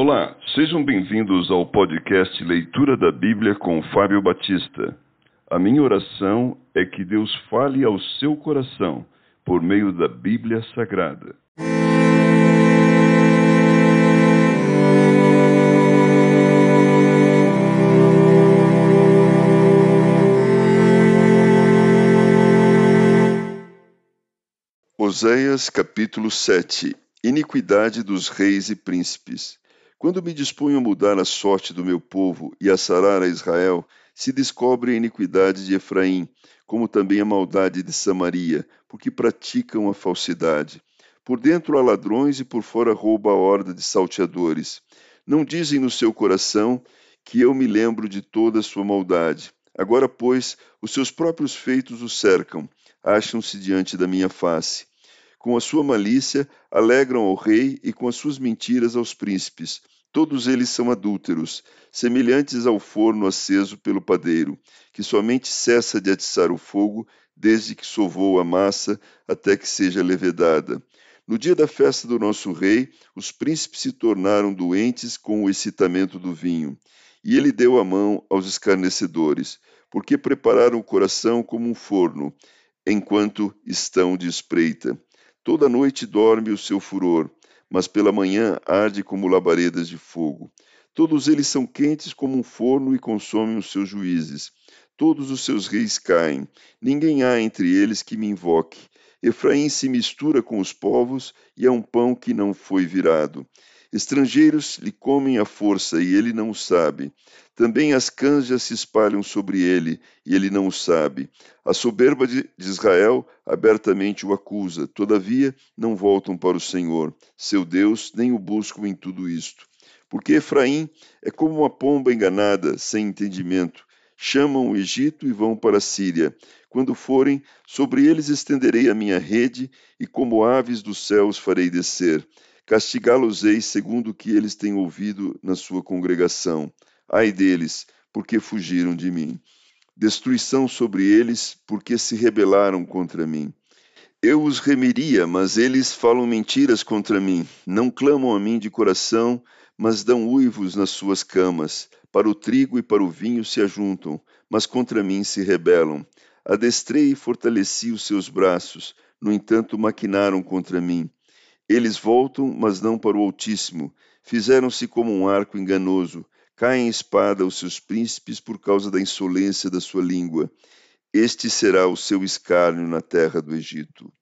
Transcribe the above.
Olá, sejam bem-vindos ao podcast Leitura da Bíblia com Fábio Batista. A minha oração é que Deus fale ao seu coração por meio da Bíblia Sagrada. Oséias capítulo 7 Iniquidade dos reis e príncipes. Quando me disponho a mudar a sorte do meu povo e a sarar a Israel, se descobre a iniquidade de Efraim, como também a maldade de Samaria, porque praticam a falsidade. Por dentro há ladrões e por fora rouba a horda de salteadores. Não dizem no seu coração que eu me lembro de toda a sua maldade. Agora, pois, os seus próprios feitos o cercam, acham-se diante da minha face. Com a sua malícia alegram ao rei e com as suas mentiras aos príncipes. Todos eles são adúlteros, semelhantes ao forno aceso pelo padeiro, que somente cessa de atiçar o fogo desde que sovou a massa até que seja levedada. No dia da festa do nosso rei, os príncipes se tornaram doentes com o excitamento do vinho, e ele deu a mão aos escarnecedores, porque prepararam o coração como um forno, enquanto estão de espreita. Toda noite dorme o seu furor, mas pela manhã arde como labaredas de fogo. Todos eles são quentes como um forno e consomem os seus juízes. Todos os seus reis caem. Ninguém há entre eles que me invoque. Efraim se mistura com os povos e é um pão que não foi virado. Estrangeiros lhe comem a força e ele não o sabe. Também as já se espalham sobre ele e ele não o sabe. A soberba de Israel abertamente o acusa, todavia não voltam para o Senhor, seu Deus, nem o buscam em tudo isto. Porque Efraim é como uma pomba enganada, sem entendimento. Chamam o Egito e vão para a Síria. Quando forem, sobre eles estenderei a minha rede e como aves dos céus farei descer Castigá-los-ei segundo o que eles têm ouvido na sua congregação. Ai deles, porque fugiram de mim. Destruição sobre eles, porque se rebelaram contra mim. Eu os remiria, mas eles falam mentiras contra mim. Não clamam a mim de coração, mas dão uivos nas suas camas. Para o trigo e para o vinho se ajuntam, mas contra mim se rebelam. Adestrei e fortaleci os seus braços, no entanto maquinaram contra mim. Eles voltam, mas não para o Altíssimo. Fizeram-se como um arco enganoso. Caem em espada os seus príncipes por causa da insolência da sua língua. Este será o seu escárnio na terra do Egito.